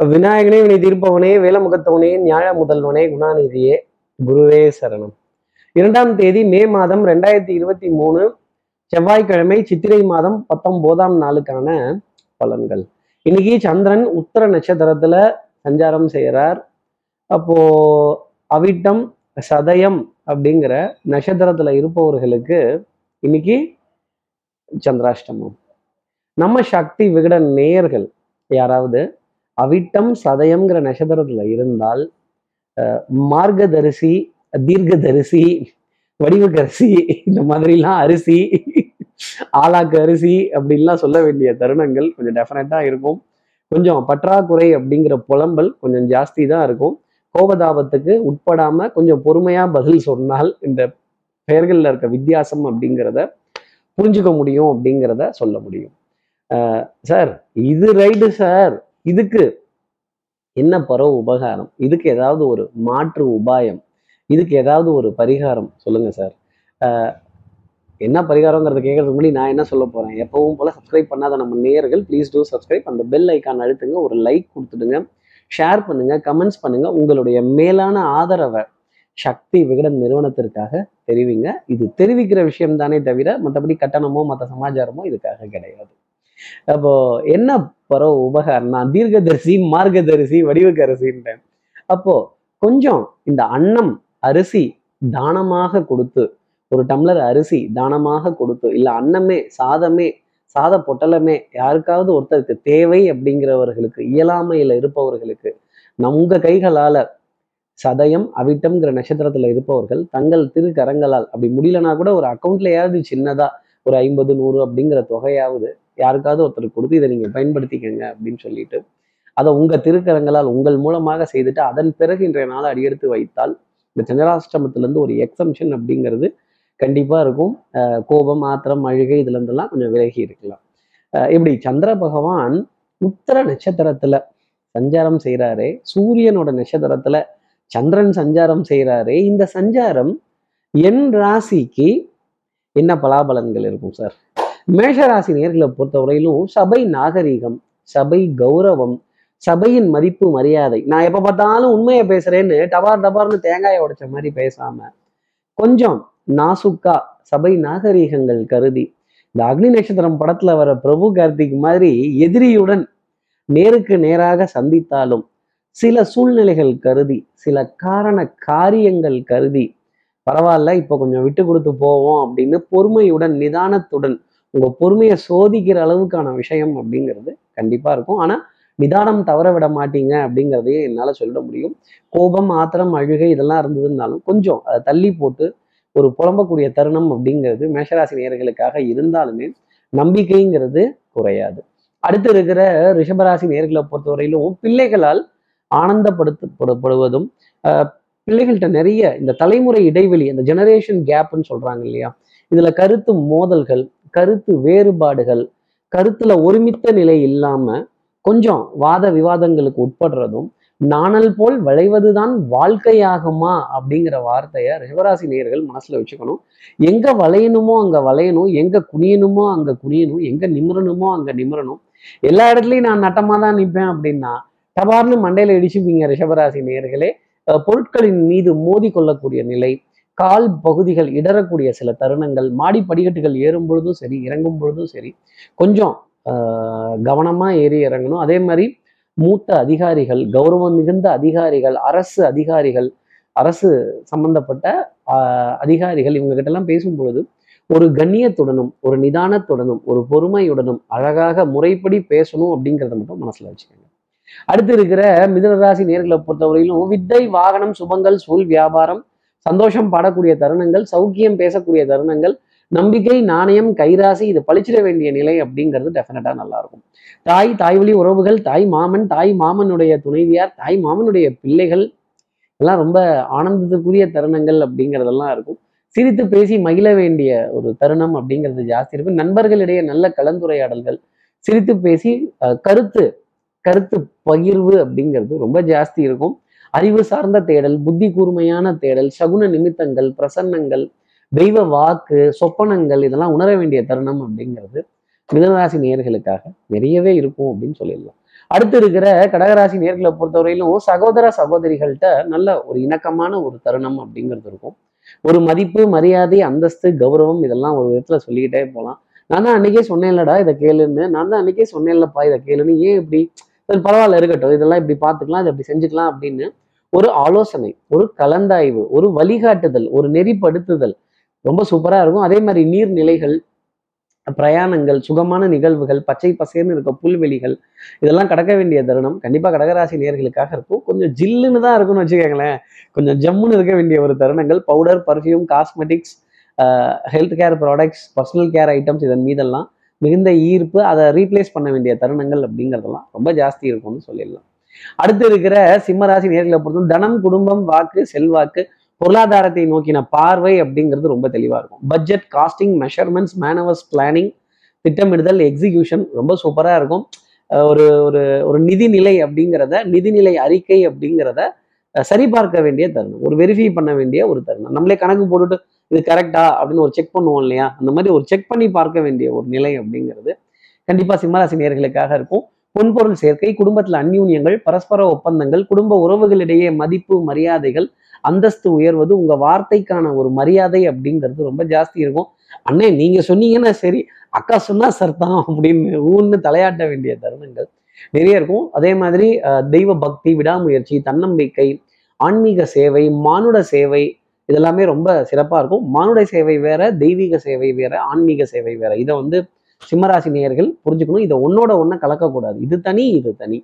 விநாயகனே வினை தீர்ப்பவனே வேலமுகத்தவனே நியாய முதல்வனே குணாநிதியே குருவே சரணம். இரண்டாம் தேதி மே மாதம் ரெண்டாயிரத்தி இருபத்தி மூணு செவ்வாய்க்கிழமை சித்திரை மாதம் பத்தொன்பதாம் நாளுக்கான பலன்கள். இன்னைக்கு சந்திரன் உத்தர நட்சத்திரத்துல சஞ்சாரம் செய்கிறார் அப்போ அவிட்டம் சதயம் அப்படிங்கிற நட்சத்திரத்துல இருப்பவர்களுக்கு இன்னைக்கு சந்திராஷ்டமம். நம்ம சக்தி விகட நேயர்கள் யாராவது அவிட்டம் சதயம்ங்கிற நட்சத்திரத்துல இருந்தால் மார்க்கதரிசி தீர்க்கதரிசி வடிவக்கரிசி இந்த மாதிரிலாம் அரிசி ஆளாக்கு அரிசி அப்படின்லாம் சொல்ல வேண்டிய தருணங்கள் கொஞ்சம் டெஃபினட்டாக இருக்கும். கொஞ்சம் பற்றாக்குறை அப்படிங்கிற புலம்பல் கொஞ்சம் ஜாஸ்தி தான் இருக்கும். கோபதாபத்துக்கு உட்படாம கொஞ்சம் பொறுமையா பதில் சொன்னால் இந்த பெயர்களில் இருக்க வித்தியாசம் அப்படிங்கிறத புரிஞ்சுக்க முடியும் அப்படிங்கிறத சொல்ல முடியும். சார் இது ரைட்டு சார். இதுக்கு என்ன பரவ உபகாரம்? இதுக்கு ஏதாவது ஒரு மாற்று உபாயம்? இதுக்கு ஏதாவது ஒரு பரிகாரம்? சொல்லுங்க சார் என்ன பரிகாரங்கிறத கேட்கறதுக்கு முன்னாடி நான் என்ன சொல்ல போறேன்? எப்பவும் போல சப்ஸ்கிரைப் பண்ணாத நம்ம நேயர்கள் ப்ளீஸ் டூ சப்ஸ்கிரைப் அந்த பெல் ஐக்கான் அழுத்துங்க ஒரு லைக் கொடுத்துடுங்க. ஷேர் பண்ணுங்க கமெண்ட்ஸ் பண்ணுங்க. உங்களுடைய மேலான ஆதரவை சக்தி விகடன் நிறுவனத்திற்காக தெரிவிங்க. இது தெரிவிக்கிற விஷயம் தானே தவிர மற்றபடி கட்டணமோ மற்ற சமாச்சாரமோ இதுக்காக கிடையாது. அப்போ என்ன பரவ உபகாரம் நான் தீர்க்கதரிசி மார்க்கதரிசி வடிவக்கரசின்றேன். அப்போ கொஞ்சம் இந்த அன்னம் அரிசி தானமாக கொடுத்து ஒரு டம்ளர் அரிசி தானமாக கொடுத்து இல்ல அன்னமே சாதமே சாத பொட்டலமே யாருக்காவது ஒருத்தருக்கு தேவை அப்படிங்கிறவர்களுக்கு இயலாமையில இருப்பவர்களுக்கு நம் கைகளால சதயம் அவிட்டம்ங்கிற நட்சத்திரத்துல இருப்பவர்கள் தங்கள் திருக்கரங்களால் அப்படி முடியலனா கூட ஒரு அக்கௌண்ட்லயாவது சின்னதா ஒரு ஐம்பது நூறு அப்படிங்கிற தொகையாவது யாருக்காவது ஒருத்தருக்கு கொடுத்து இதை நீங்க பயன்படுத்திக்கங்க அப்படின்னு சொல்லிட்டு அதை உங்க திருக்கரங்களால் உங்கள் மூலமாக செய்துட்டு அதன் பிறகு இன்றைய நாளை அடியெடுத்து வைத்தால் இந்த சந்திராஷ்டமத்திலேருந்து ஒரு எக்ஸம்ஷன் அப்படிங்கிறது கண்டிப்பா இருக்கும். கோபம் ஆத்திரம் அழுகை இதுல கொஞ்சம் விலகி இருக்கலாம். இப்படி சந்திர பகவான் உத்தர நட்சத்திரத்துல சஞ்சாரம் செய்கிறாரே சூரியனோட நட்சத்திரத்துல சந்திரன் சஞ்சாரம் செய்கிறாரே இந்த சஞ்சாரம் என் ராசிக்கு என்ன பலாபலன்கள் இருக்கும் சார்? மேஷராசி நேர்களை பொறுத்தவரையிலும் சபை நாகரீகம் சபை கௌரவம் சபையின் மதிப்பு மரியாதை. நான் எப்ப பார்த்தாலும் உண்மையை பேசுறேன்னு டபார் டபார்னு தேங்காயை உடைச்ச மாதிரி பேசாம கொஞ்சம் நாசுக்கா சபை நாகரீகங்கள் கருதி இந்த அக்னி நட்சத்திரம் படத்துல வர பிரபு கார்த்திக் மாதிரி எதிரியுடன் நேருக்கு நேராக சந்தித்தாலும் சில சூழ்நிலைகள் கருதி சில காரண காரியங்கள் கருதி பரவாயில்ல இப்போ கொஞ்சம் விட்டு கொடுத்து போவோம் அப்படின்னு பொறுமையுடன் நிதானத்துடன் உங்க பொறுமையை சோதிக்கிற அளவுக்கான விஷயம் அப்படிங்கிறது கண்டிப்பா இருக்கும். ஆனா நிதானம் தவற விட மாட்டீங்க அப்படிங்கிறதையும் என்னால சொல்ல முடியும். கோபம் ஆத்திரம் அழுகை இதெல்லாம் இருந்ததுனாலும் கொஞ்சம் அதை தள்ளி போட்டு ஒரு புலம்பக்கூடிய தருணம் அப்படிங்கிறது மேஷராசி நேர்களுக்காக இருந்தாலுமே நம்பிக்கைங்கிறது குறையாது. அடுத்து இருக்கிற ரிஷபராசி நேர்களை பொறுத்தவரையிலும் பிள்ளைகளால் ஆனந்தப்படுத்தப்படுவதும் பிள்ளைகள்கிட்ட நிறைய இந்த தலைமுறை இடைவெளி இந்த ஜெனரேஷன் கேப்னு சொல்றாங்க இல்லையா? இதுல கருத்து மோதல்கள் கருத்து வேறுபாடுகள் கருத்துல ஒருமித்த நிலை இல்லாம கொஞ்சம் வாத விவாதங்களுக்கு உட்படுறதும் நாணல் போல் விளைவதுதான் வாழ்க்கையாகுமா அப்படிங்கிற வார்த்தையை ரிஷபராசி நேர்கள் மனசுல வச்சுக்கணும். எங்க வளையணுமோ அங்க வளையணும் எங்க குனியணுமோ அங்க குனியணும் எங்க நிமிரணுமோ அங்க நிமிரணும். எல்லா இடத்துலையும் நான் நட்டமா தான் நிற்பேன் அப்படின்னா டபார்னு மண்டையில இடிச்சுப்பீங்க ரிஷபராசி நேர்களே பொருட்களின் மீது மோதி கொள்ளக்கூடிய நிலை கால் பகுதிகள் இடறக்கூடிய சில தருணங்கள் மாடி படிக்கட்டுகள் ஏறும் பொழுதும் சரி இறங்கும் பொழுதும் சரி கொஞ்சம் கவனமா ஏறி இறங்கணும். அதே மாதிரி மூத்த அதிகாரிகள் கௌரவம் மிகுந்த அதிகாரிகள் அரசு அதிகாரிகள் அரசு சம்பந்தப்பட்ட அதிகாரிகள் இவங்க கிட்டலாம் பேசும் பொழுது ஒரு கண்ணியத்துடனும் ஒரு நிதானத்துடனும் ஒரு பொறுமையுடனும் அழகாக முறைப்படி பேசணும் அப்படிங்கிறத மட்டும் மனசுல வச்சுக்கோங்க. அடுத்து இருக்கிற மிதனராசி நேர்களை பொறுத்தவரையிலும் வித்தை வாகனம் சுபங்கள் சூழ் வியாபாரம் சந்தோஷம் பாடக்கூடிய தருணங்கள் சௌக்கியம் பேசக்கூடிய தருணங்கள் நம்பிக்கை நாணயம் கைராசி இது பழிச்சிட வேண்டிய நிலை அப்படிங்கிறது டெஃபினட்டா நல்லா இருக்கும் தாய் தாய் வழி உறவுகள் தாய் மாமன் தாய் மாமனுடைய துணைவியார் தாய் மாமனுடைய பிள்ளைகள் எல்லாம் ரொம்ப ஆனந்தத்துக்குரிய தருணங்கள் அப்படிங்கிறதெல்லாம் இருக்கும். சிரித்து பேசி மகிழ வேண்டிய ஒரு தருணம் அப்படிங்கிறது ஜாஸ்தி இருக்கும். நண்பர்களிடையே நல்ல கலந்துரையாடல்கள் சிரித்து பேசி கருத்து கருத்து பகிர்வு அப்படிங்கிறது ரொம்ப ஜாஸ்தி இருக்கும். அறிவு சார்ந்த தேடல் புத்தி கூர்மையான தேடல் சகுன நிமித்தங்கள் பிரசன்னங்கள் தெய்வ வாக்கு சொப்பனங்கள் இதெல்லாம் உணர வேண்டிய தருணம் அப்படிங்கிறது மிதனராசி நேர்களுக்காக நிறையவே இருக்கும் அப்படின்னு சொல்லிடலாம். அடுத்து இருக்கிற கடகராசி நேர்களை பொறுத்தவரையிலும் சகோதர சகோதரிகள்கிட்ட நல்ல ஒரு இணக்கமான ஒரு தருணம் அப்படிங்கிறது இருக்கும். ஒரு மதிப்பு மரியாதை அந்தஸ்து கௌரவம் இதெல்லாம் ஒரு விதத்துல சொல்லிக்கிட்டே போகலாம். நான் தான் அன்னைக்கே சொன்னேன்லடா இதை கேளுன்னு. நான் தான் அன்னைக்கே சொன்னேன்லப்பா இதை கேளுன்னு. ஏன் இப்படி? பரவாயில்ல இருக்கட்டும். இதெல்லாம் இப்படி பார்த்துக்கலாம் இதை இப்படி செஞ்சுக்கலாம் அப்படின்னு ஒரு ஆலோசனை ஒரு கலந்தாய்வு ஒரு வழிகாட்டுதல் ஒரு நெறிப்படுத்துதல் ரொம்ப சூப்பராக இருக்கும். அதே மாதிரி நீர்நிலைகள் பிரயாணங்கள் சுகமான நிகழ்வுகள் பச்சை பசேர்னு இருக்க புல்வெளிகள் இதெல்லாம் கடக்க வேண்டிய தருணம். கண்டிப்பாக கடகராசி நேர்களுக்காக இருக்கும். கொஞ்சம் ஜில்லுன்னு தான் இருக்கும்னு வச்சுக்கோங்களேன். கொஞ்சம் ஜம்முன்னு இருக்க வேண்டிய ஒரு தருணங்கள். Powder perfume cosmetics health care products personal care items இதன் மீதெல்லாம் மிகுந்த ஈர்ப்பு அதை ரீப்ளேஸ் பண்ண வேண்டிய தருணங்கள் அப்படிங்கிறதெல்லாம் ரொம்ப ஜாஸ்தி இருக்கும்னு சொல்லிடலாம். அடுத்து இருக்கிற சிம்மராசி நேர்களை பொறுத்தவரை தனம் குடும்பம் வாக்கு செல்வாக்கு பொருளாதாரத்தை நோக்கின பார்வை அப்படிங்கிறது ரொம்ப தெளிவா இருக்கும். Budget costing measurements manoeuvres planning திட்டமிடுதல் எக்ஸிகியூஷன் ரொம்ப சூப்பரா இருக்கும். ஒரு ஒரு ஒரு நிதிநிலை அப்படிங்கிறத நிதிநிலை அறிக்கை அப்படிங்கிறத சரிபார்க்க வேண்டிய தருணம். ஒரு வெரிஃபை பண்ண வேண்டிய ஒரு தருணம். நம்மளே கணக்கு போட்டுட்டு இது கரெக்டா அப்படின்னு ஒரு செக் பண்ணுவோம் இல்லையா? அந்த மாதிரி ஒரு செக் பண்ணி பார்க்க வேண்டிய ஒரு நிலை அப்படிங்கிறது கண்டிப்பா சிம்மராசி நேர்களுக்காக இருக்கும். பொன்பொருள் சேர்க்கை குடும்பத்தில் அந்யூன்யங்கள் பரஸ்பர ஒப்பந்தங்கள் குடும்ப உறவுகளிடையே மதிப்பு மரியாதைகள் அந்தஸ்து உயர்வது உங்க வார்த்தைக்கான ஒரு மரியாதை அப்படிங்கிறது ரொம்ப ஜாஸ்தி இருக்கும். அண்ணே நீங்க சொன்னீங்கன்னா சரி அக்கா சொன்னா சர்தான் அப்படின்னு ஊன்னு தலையாட்ட வேண்டிய தருணங்கள் நிறைய இருக்கும். அதே மாதிரி அஹ், தெய்வ பக்தி விடாமுயற்சி தன்னம்பிக்கை ஆன்மீக சேவை மானுட சேவை இதெல்லாமே ரொம்ப சிறப்பாக இருக்கும். மானுட சேவை வேற தெய்வீக சேவை வேற ஆன்மீக சேவை வேற. இதை வந்து சிம்மராசி நேயர்கள் புரிஞ்சுக்கணும். இதை ஒன்னோட ஒண்ண கலக்கக்கூடாது. இது தனி இது தனி.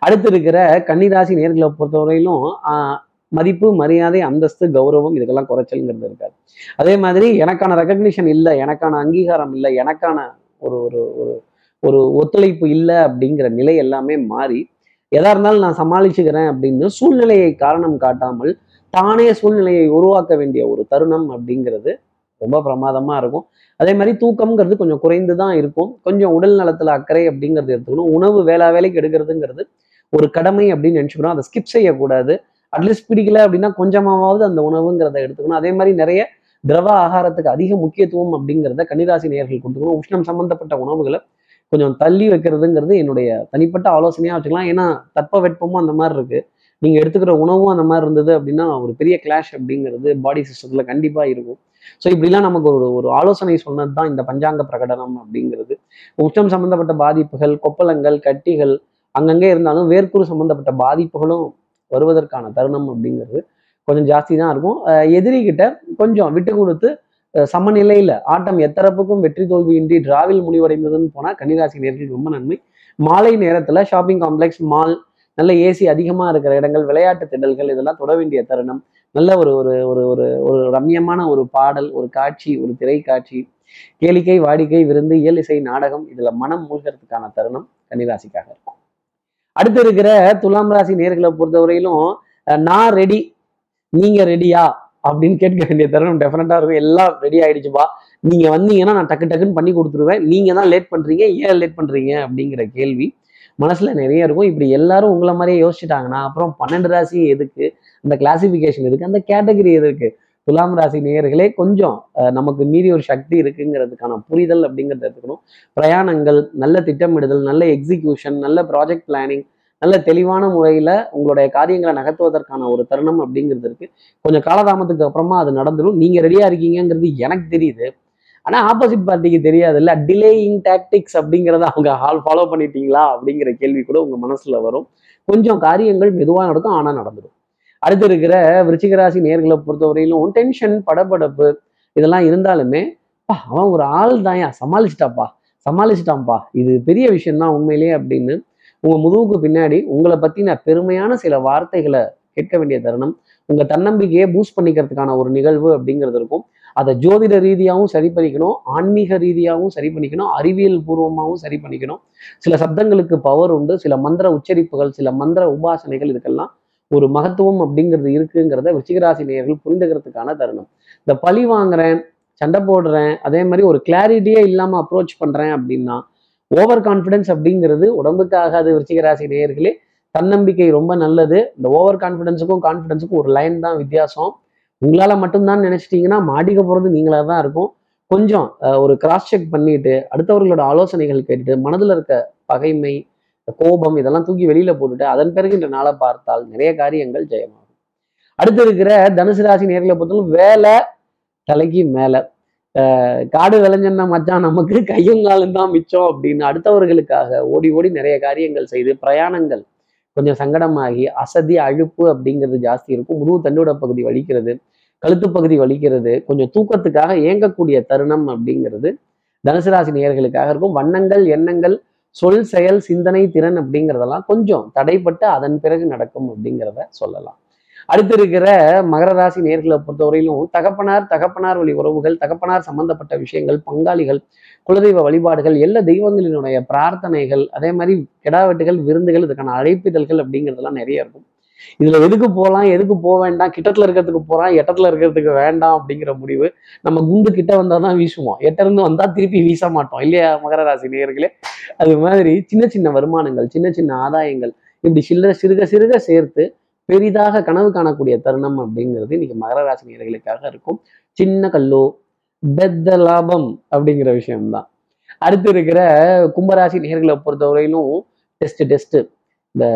அடுத்து இருக்கிற கன்னிராசி நேர்களை பொறுத்தவரையிலும் ஆஹ், மதிப்பு மரியாதை அந்தஸ்து கௌரவம் இதுக்கெல்லாம் குறைச்சல்ங்கிறது இருக்காது. அதே மாதிரி எனக்கான ரெக்கக்னிஷன் இல்லை எனக்கான அங்கீகாரம் இல்லை எனக்கான ஒரு ஒரு ஒரு ஒரு ஒத்துழைப்பு இல்லை அப்படிங்கிற நிலை எல்லாமே மாறி எதா இருந்தாலும் நான் சமாளிச்சுக்கிறேன் அப்படின்னு சூழ்நிலையை காரணம் காட்டாமல் தானே சூழ்நிலையை உருவாக்க வேண்டிய ஒரு தருணம் அப்படிங்கிறது ரொம்ப பிரமாதமாக இருக்கும். அதே மாதிரி தூக்கம்ங்கிறது கொஞ்சம் குறைந்து தான் இருக்கும். கொஞ்சம் உடல் நலத்தில் அக்கறை அப்படிங்கிறது எடுத்துக்கணும். உணவு வேளா வேலைக்கு எடுக்கிறதுங்கிறது ஒரு கடமை அப்படின்னு நினச்சிக்கணும். அதை ஸ்கிப் செய்யக்கூடாது. அட்லீஸ்ட் பிடிக்கல அப்படின்னா கொஞ்சமாவது அந்த உணவுங்கிறத எடுத்துக்கணும். அதே மாதிரி நிறைய திரவ ஆகாரத்துக்கு அதிக முக்கியத்துவம் அப்படிங்கிறத கன்னிராசி நேயர்கள் கொடுத்துக்கணும். உஷ்ணம் சம்பந்தப்பட்ட உணவுகளை கொஞ்சம் தள்ளி வைக்கிறதுங்கிறது என்னுடைய தனிப்பட்ட ஆலோசனையாக வச்சுக்கலாம். ஏன்னா தட்ப வெட்பமும் அந்த மாதிரி இருக்கு. நீங்கள் எடுத்துக்கிற உணவும் அந்த மாதிரி இருந்தது அப்படின்னா ஒரு பெரிய கிளாஷ் அப்படிங்கிறது பாடி சிஸ்டத்தில் கண்டிப்பாக இருக்கும். ஸோ இப்படிலாம் நமக்கு ஒரு ஒரு ஆலோசனை சொன்னது தான் இந்த பஞ்சாங்க பிரகடனம் அப்படிங்கிறது. உச்சம் சம்பந்தப்பட்ட பாதிப்புகள் கொப்பளங்கள் கட்டிகள் அங்கங்கே இருந்தாலும் வேர்க்குறு சம்பந்தப்பட்ட பாதிப்புகளும் வருவதற்கான தருணம் அப்படிங்கிறது கொஞ்சம் ஜாஸ்தி தான் இருக்கும் எதிரிகிட்ட கொஞ்சம் விட்டு கொடுத்து சமநிலையில் சமநிலையில ஆட்டம் எத்தரப்புக்கும் வெற்றி தோல்வியின்றி டிராவில் முடிவடைந்ததுன்னு போனால் கன்னிராசி நேர்களுக்கு ரொம்ப நன்மை. மாலை நேரத்துல ஷாப்பிங் காம்ப்ளெக்ஸ் மால் நல்ல ஏசி அதிகமா இருக்கிற இடங்கள் விளையாட்டு திடல்கள் இதெல்லாம் தொட வேண்டிய தருணம். நல்ல ஒரு ஒரு ஒரு ஒரு ஒரு ரம்யமான ஒரு பாடல் ஒரு காட்சி ஒரு திரை காட்சி கேளிக்கை வாடிக்கை விருந்து இயல் இசை நாடகம் இதுல மனம் மூழ்கிறதுக்கான தருணம் கன்னிராசிக்காக இருக்கும். அடுத்து இருக்கிற துலாம் ராசி நேர்களை பொறுத்தவரையிலும் அஹ், நான் ரெடி நீங்க ரெடியா அப்படின்னு கேட்க வேண்டிய தருணம் டெஃபினட்டா இருக்கும். எல்லாம் ரெடி ஆயிடுச்சுப்பா. நீங்க வந்தீங்கன்னா நான் டக்கு டக்குன்னு பண்ணி கொடுத்துருவேன். நீங்க தான் லேட் பண்றீங்க. ஏன் லேட் பண்றீங்க? அப்படிங்கிற கேள்வி. மனசுல நிறைய இருக்கும். இப்படி எல்லாரும் உங்களை மாதிரியே யோசிச்சுட்டாங்கன்னா அப்புறம் பன்னெண்டு ராசி எதுக்கு? அந்த கிளாசிபிகேஷன் எதுக்கு? அந்த கேட்டகரி எதுக்கு? துலாம் ராசி நேயர்களே கொஞ்சம் நமக்கு மீறி ஒரு சக்தி இருக்குங்கிறதுக்கான புரிதல் அப்படிங்கிறத எடுத்துக்கணும். பிரயாணங்கள் நல்ல திட்டமிடுதல் நல்ல எக்ஸிகியூஷன் நல்ல ப்ராஜெக்ட் பிளானிங் நல்ல தெளிவான முறையில உங்களுடைய காரியங்களை நகர்த்துவதற்கான ஒரு தருணம் அப்படிங்கிறது இருக்கு. கொஞ்சம் காலதாமத்துக்கு அப்புறமா அது நடந்துடும் நீங்க ரெடியா இருக்கீங்கங்கிறது எனக்கு தெரியுது. ஆனா ஆப்போசிட் பார்ட்டிக்கு தெரியாதுல்ல. டிலேயிங் டாக்டிக்ஸ் அப்படிங்கிறத அவங்க ஹால் ஃபாலோ பண்ணிட்டீங்களா அப்படிங்கிற கேள்வி கூட உங்க மனசுல வரும். கொஞ்சம் காரியங்கள் மெதுவாக நடக்கும் ஆனா நடந்துடும். அடுத்து இருக்கிற விருச்சிகராசி நேர்களை பொறுத்தவரையிலும் டென்ஷன் படபடப்பு இதெல்லாம் இருந்தாலுமே "பா, அவன் ஒரு ஆள் தான்யா. சமாளிச்சிட்டாப்பா. சமாளிச்சிட்டான்ப்பா. இது பெரிய விஷயம் தான் உண்மையிலேயே அப்படின்னு உங்க முதுகுக்கு பின்னாடி உங்களை பத்தின பெருமையான சில வார்த்தைகளை கேட்க வேண்டிய தருணம் உங்க தன்னம்பிக்கையை பூஸ்ட் பண்ணிக்கிறதுக்கான ஒரு நிகழ்வு அப்படிங்கிறது இருக்கும். அதை ஜோதிட ரீதியாகவும் சரி பண்ணிக்கணும் ஆன்மீக ரீதியாகவும் சரி பண்ணிக்கணும் அறிவியல் பூர்வமாகவும் சரி பண்ணிக்கணும். சில சப்தங்களுக்கு பவர் உண்டு சில மந்திர உச்சரிப்புகள் சில மந்திர உபாசனைகள் இதுக்கெல்லாம் ஒரு மகத்துவம் அப்படிங்கிறது இருக்குங்கிறத விருச்சிகராசி நேயர்கள் புரிந்துக்கிறதுக்கான தருணம். இந்த பழி வாங்குறேன் சண்டை போடுறேன் அதே மாதிரி ஒரு கிளாரிட்டியே இல்லாமல் அப்ரோச் பண்றேன் அப்படின்னா ஓவர் கான்ஃபிடென்ஸ் அப்படிங்கிறது உடம்புக்கு ஆகாது விருச்சிகராசி நேயர்களே. தன்னம்பிக்கை ரொம்ப நல்லது. இந்த ஓவர் கான்ஃபிடென்ஸுக்கும் கான்ஃபிடன்ஸுக்கும் ஒரு லைன் தான் வித்தியாசம். உங்களால் மட்டும்தான் நினைச்சிட்டீங்கன்னா மாடிக்க போறது நீங்களா தான் இருக்கும். கொஞ்சம் ஒரு கிராஸ் செக் பண்ணிட்டு அடுத்தவர்களோட ஆலோசனைகள் கேட்டுட்டு மனதில் இருக்க பகைமை கோபம் இதெல்லாம் தூக்கி வெளியில போட்டுட்டு அதன் பிறகு இந்த நாளை பார்த்தால் நிறைய காரியங்கள் ஜெயமாகும். அடுத்து இருக்கிற தனுசு ராசி நேர்களை பொறுத்தவரை வேலை தலைக்கு மேல. காடு விளைஞ்சன்னா மச்சான் நமக்கு கையும் காலும் தான் மிச்சம் அப்படின்னு அடுத்தவர்களுக்காக ஓடி ஓடி நிறைய காரியங்கள் செய்து பிரயாணங்கள் கொஞ்சம் சங்கடமாகி அசதி அழுப்பு அப்படிங்கிறது ஜாஸ்தி இருக்கும். முதுகு தண்டோட பகுதி வலிக்கிறது கழுத்து பகுதி வலிக்கிறது கொஞ்சம் தூக்கத்துக்காக ஏங்கக்கூடிய தருணம் அப்படிங்கிறது தனுசு ராசி நேர்களுக்காக இருக்கும். வண்ணங்கள் எண்ணங்கள் சொல் செயல் சிந்தனை திறன் அப்படிங்கிறதெல்லாம் கொஞ்சம் தடைப்பட்டு அதன் பிறகு நடக்கும் அப்படிங்கிறத சொல்லலாம். அடுத்து இருக்கிற மகர ராசி நேர்களை பொறுத்தவரையிலும் தகப்பனார் தகப்பனார் வழி உறவுகள் தகப்பனார் சம்பந்தப்பட்ட விஷயங்கள் பங்காளிகள் குலதெய்வ வழிபாடுகள் எல்லா தெய்வங்களினுடைய பிரார்த்தனைகள் அதே மாதிரி கிடாவெட்டுகள் விருந்துகள் இதுக்கான அழைப்பிதழ்கள் அப்படிங்கிறதெல்லாம் நிறைய இருக்கும். இதுல எதுக்கு போகலாம் எதுக்கு போக வேண்டாம் கிட்டத்துல இருக்கிறதுக்கு போறான் எட்டத்துல இருக்கிறதுக்கு வேண்டாம் அப்படிங்கிற முடிவு நம்ம குண்டு கிட்ட வந்தா தான் வீசுவோம். எட்ட இருந்து வந்தா திருப்பி வீச மாட்டோம் இல்லையா மகர ராசி நேயர்களே அது மாதிரி சின்ன சின்ன வருமானங்கள் சின்ன சின்ன ஆதாயங்கள் இப்படி சில்லற சிறுக சிறுக சேர்த்து பெரிதாக கனவு காணக்கூடிய தருணம் அப்படிங்கிறது இன்னைக்கு மகர ராசி நேர்களுக்காக இருக்கும். சின்ன கல்லோ பெத்த லாபம் அப்படிங்கிற விஷயம்தான். அடுத்து இருக்கிற கும்பராசி நேர்களை பொறுத்தவரையிலும் டெஸ்ட் டெஸ்ட் இந்த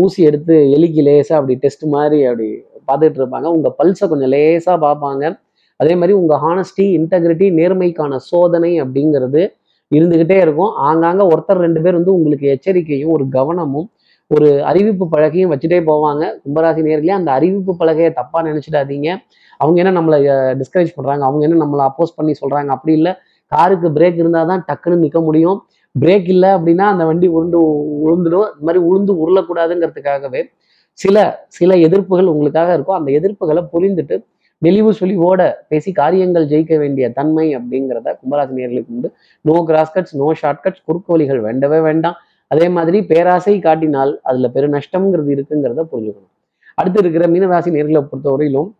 ஊசி எடுத்து எலிக்கு லேசா அப்படி டெஸ்ட் மாதிரி அப்படி பார்த்துட்டு இருப்பாங்க. உங்க பல்ஸை கொஞ்சம் லேசா பார்ப்பாங்க. அதே மாதிரி உங்க ஹானஸ்டி இன்டெகிரிட்டி நேர்மைக்கான சோதனை அப்படிங்கிறது இருந்துகிட்டே இருக்கும். ஆங்காங்க ஒருத்தர் ரெண்டு பேர் வந்து உங்களுக்கு எச்சரிக்கையும் ஒரு கவனமும் ஒரு அறிவிப்பு பழகையும் வச்சுட்டே போவாங்க. கும்பராசி நேர்களே அந்த அறிவிப்பு பலகையை தப்பாக நினச்சிடாதீங்க. அவங்க என்ன நம்மளை டிஸ்கரேஜ் பண்ணுறாங்க அவங்க என்ன நம்மளை அப்போஸ் பண்ணி சொல்கிறாங்க அப்படி இல்லை. காருக்கு பிரேக் இருந்தால் தான் டக்குன்னு நிற்க முடியும். பிரேக் இல்லை அப்படின்னா அந்த வண்டி உருண்டு உளுந்துடும் இந்த மாதிரி உளுந்து உருளக்கூடாதுங்கிறதுக்காகவே சில சில எதிர்ப்புகள் உங்களுக்காக இருக்கும். அந்த எதிர்ப்புகளை புரிந்துட்டு நெளிவு சுழிவோட பேசி காரியங்கள் ஜெயிக்க வேண்டிய தன்மை அப்படிங்கிறத கும்பராசி நேர்களுக்கு உண்டு நோ கிராஸ்கட்ஸ் நோ ஷார்ட்கட்ஸ் குறுக்கு வழிகள் வேண்டவே வேண்டாம். அதே மாதிரி பேராசை காட்டினால் அதுல பெரு நஷ்டம்ங்கிறது இருக்குங்கிறத புரிஞ்சுக்கணும். அடுத்து இருக்கிற மீனராசி நேர்களை பொறுத்தவரையிலும்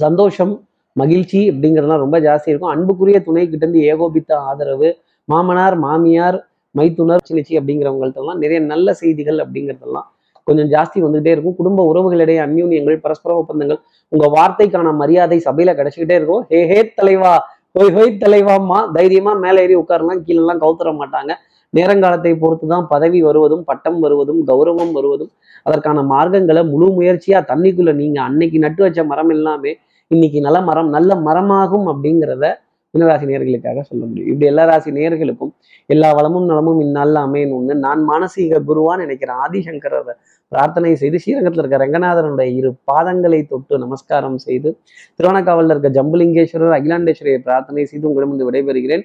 சந்தோஷம் மகிழ்ச்சி அப்படிங்கிறதுலாம் ரொம்ப ஜாஸ்தி இருக்கும். அன்புக்குரிய துணை கிட்ட இருந்து ஏகோபித்த ஆதரவு மாமனார் மாமியார் மைத்துனர் சினிச்சி அப்படிங்கிறவங்கள்ட்டெல்லாம் நிறைய நல்ல செய்திகள் அப்படிங்கிறதெல்லாம் கொஞ்சம் ஜாஸ்தி வந்துகிட்டே இருக்கும். குடும்ப உறவுகளிடையே அந்யூன்யங்கள் பரஸ்பர ஒப்பந்தங்கள் உங்க வார்த்தைக்கான மரியாதை சபையில கிடைச்சிக்கிட்டே இருக்கும். ஹே ஹே தலைவா ஹொய் ஹொய் தலைவாம்மா தைரியமா மேலே ஏறி உட்காரலாம் கீழெல்லாம் கவுத்துற மாட்டாங்க. நேரங்காலத்தை பொறுத்து தான் பதவி வருவதும் பட்டம் வருவதும் கௌரவம் வருவதும். அதற்கான மார்க்கங்களை முழு முயற்சியா தண்ணிக்குள்ளே நீங்க அன்னைக்கு நட்டு வச்ச மரம் எல்லாமே இன்னைக்கு நல்ல மரம் நல்ல மரமாகும் அப்படிங்கிறத மீனராசி நேர்களுக்காக சொல்ல முடியும். இப்படி எல்லா ராசி நேர்களுக்கும் எல்லா வளமும் நலமும் இந்நாளில் அமையணும்னு நான் மானசீக குருவான்னு நினைக்கிறேன். ஆதிசங்கரரை பிரார்த்தனை செய்து ஸ்ரீரங்கத்தில் இருக்க ரங்கநாதனுடைய இரு பாதங்களை தொட்டு நமஸ்காரம் செய்து திருவண்ணாக்காவலில் இருக்க ஜம்புலிங்கேஸ்வரர் அகிலாண்டேஸ்வரியை பிரார்த்தனை செய்து உங்களிடமிருந்து விடைபெறுகிறேன்.